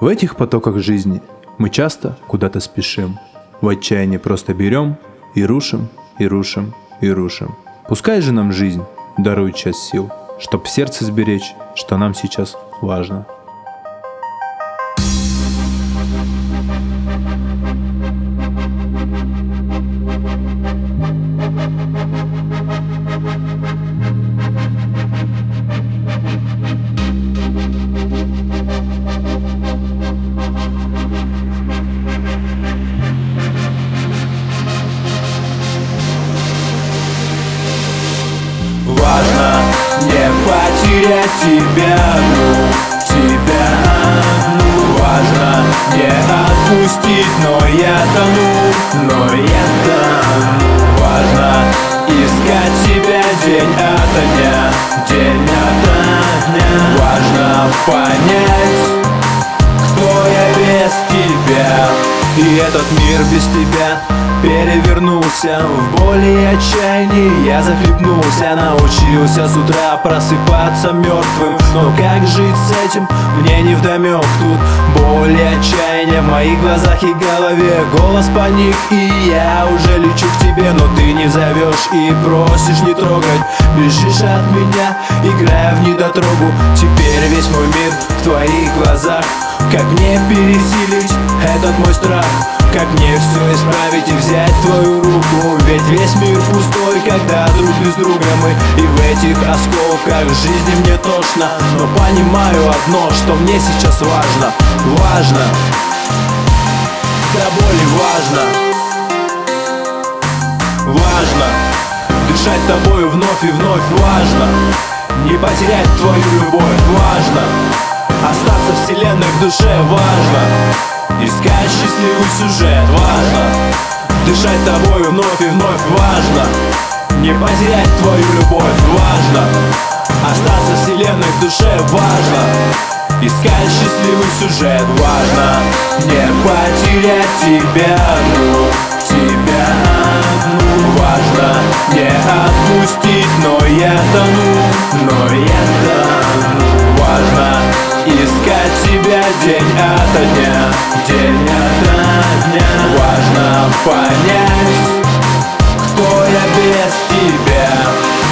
В этих потоках жизни мы часто куда-то спешим. В отчаянии просто берем и рушим, и рушим, и рушим. Пускай же нам жизнь дарует час сил, чтоб сердце сберечь, что нам сейчас. Важно потерять тебя одну, тебя одну. Важно не отпустить, но я тону, но я тону. Важно искать тебя день ото дня, день ото дня. Важно понять, кто я без тебя. И этот мир без тебя перевернулся В боли и отчаянии. Я захлебнулся Научился с утра просыпаться мертвым Но как жить с этим, мне не вдомек Тут боль и отчаяние в моих глазах и голове. Голос паник и я уже лечу к тебе. Но ты не зовешь и просишь не трогать. Бежишь от меня, играя в недотрогу. Теперь весь мой мир в твоих глазах Как мне пересилить этот мой страх? Как мне все исправить и взять твою руку? Ведь весь мир пустой, когда друг без друга мы. И в этих осколках жизни мне тошно. Но понимаю одно, что мне сейчас важно. Важно. До боли важно. Важно. Дышать тобою вновь и вновь важно. Не потерять твою любовь. Важно Остаться вселенной в душе важно. Искать счастливый сюжет важно. Дышать тобою вновь и вновь важно. Не потерять твою любовь важно. Остаться вселенной в душе важно. Искать счастливый сюжет важно. Не потерять тебя одну Тебя одну Важно. Не отпустить Но я тону Но я тону Важно искать тебя день ото дня День ото дня. Важно понять кто я без тебя.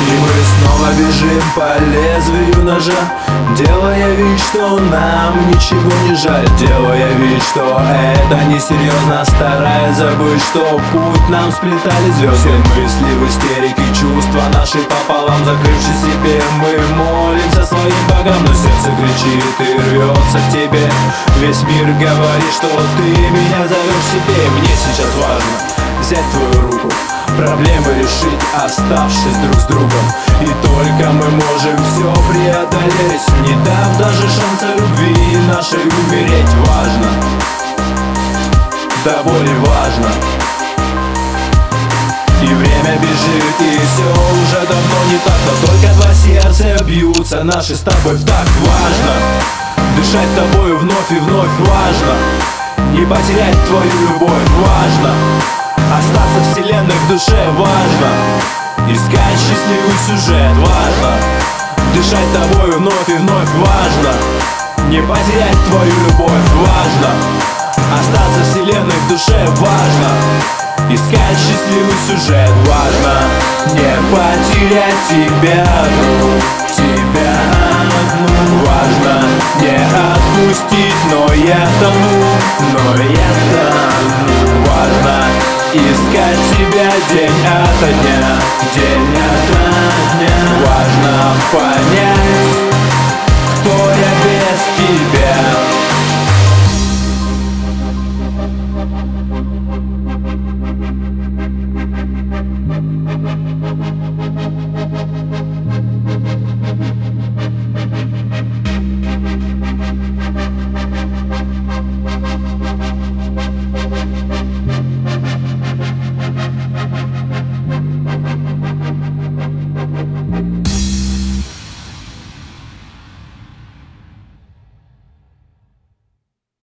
И мы снова бежим по лезвию ножа Делая вид, что нам ничего не жаль. Делая вид, что это несерьезно Стараясь забыть, что путь нам сплетали звезды. Все мысли в истерике, чувства наши пополам. Закрывшись себе, мы молимся своим сердце кричит и рвется к тебе. Весь мир говорит, что ты меня зовешь себе. Мне сейчас важно взять твою руку Проблемы решить, оставшись друг с другом. И только мы можем все преодолеть. Не дав даже шанса любви нашей умереть. Важно, до боли важно и время бежит, и все уже давно не так. Но только два сердца бьются, наши с тобой так Важно. Дышать тобою вновь и вновь Важно. Не потерять твою любовь Важно. Остаться вселенной в душе важно. Искать счастливый сюжет важно. Дышать тобою вновь и вновь важно. Не потерять твою любовь важно. Остаться вселенной в душе важно Искать счастливый сюжет. Важно Не потерять тебя одну Тебя одну. Важно не отпустить Но я тону Но я тону Важно Искать тебя день ото дня День ото дня. Важно понять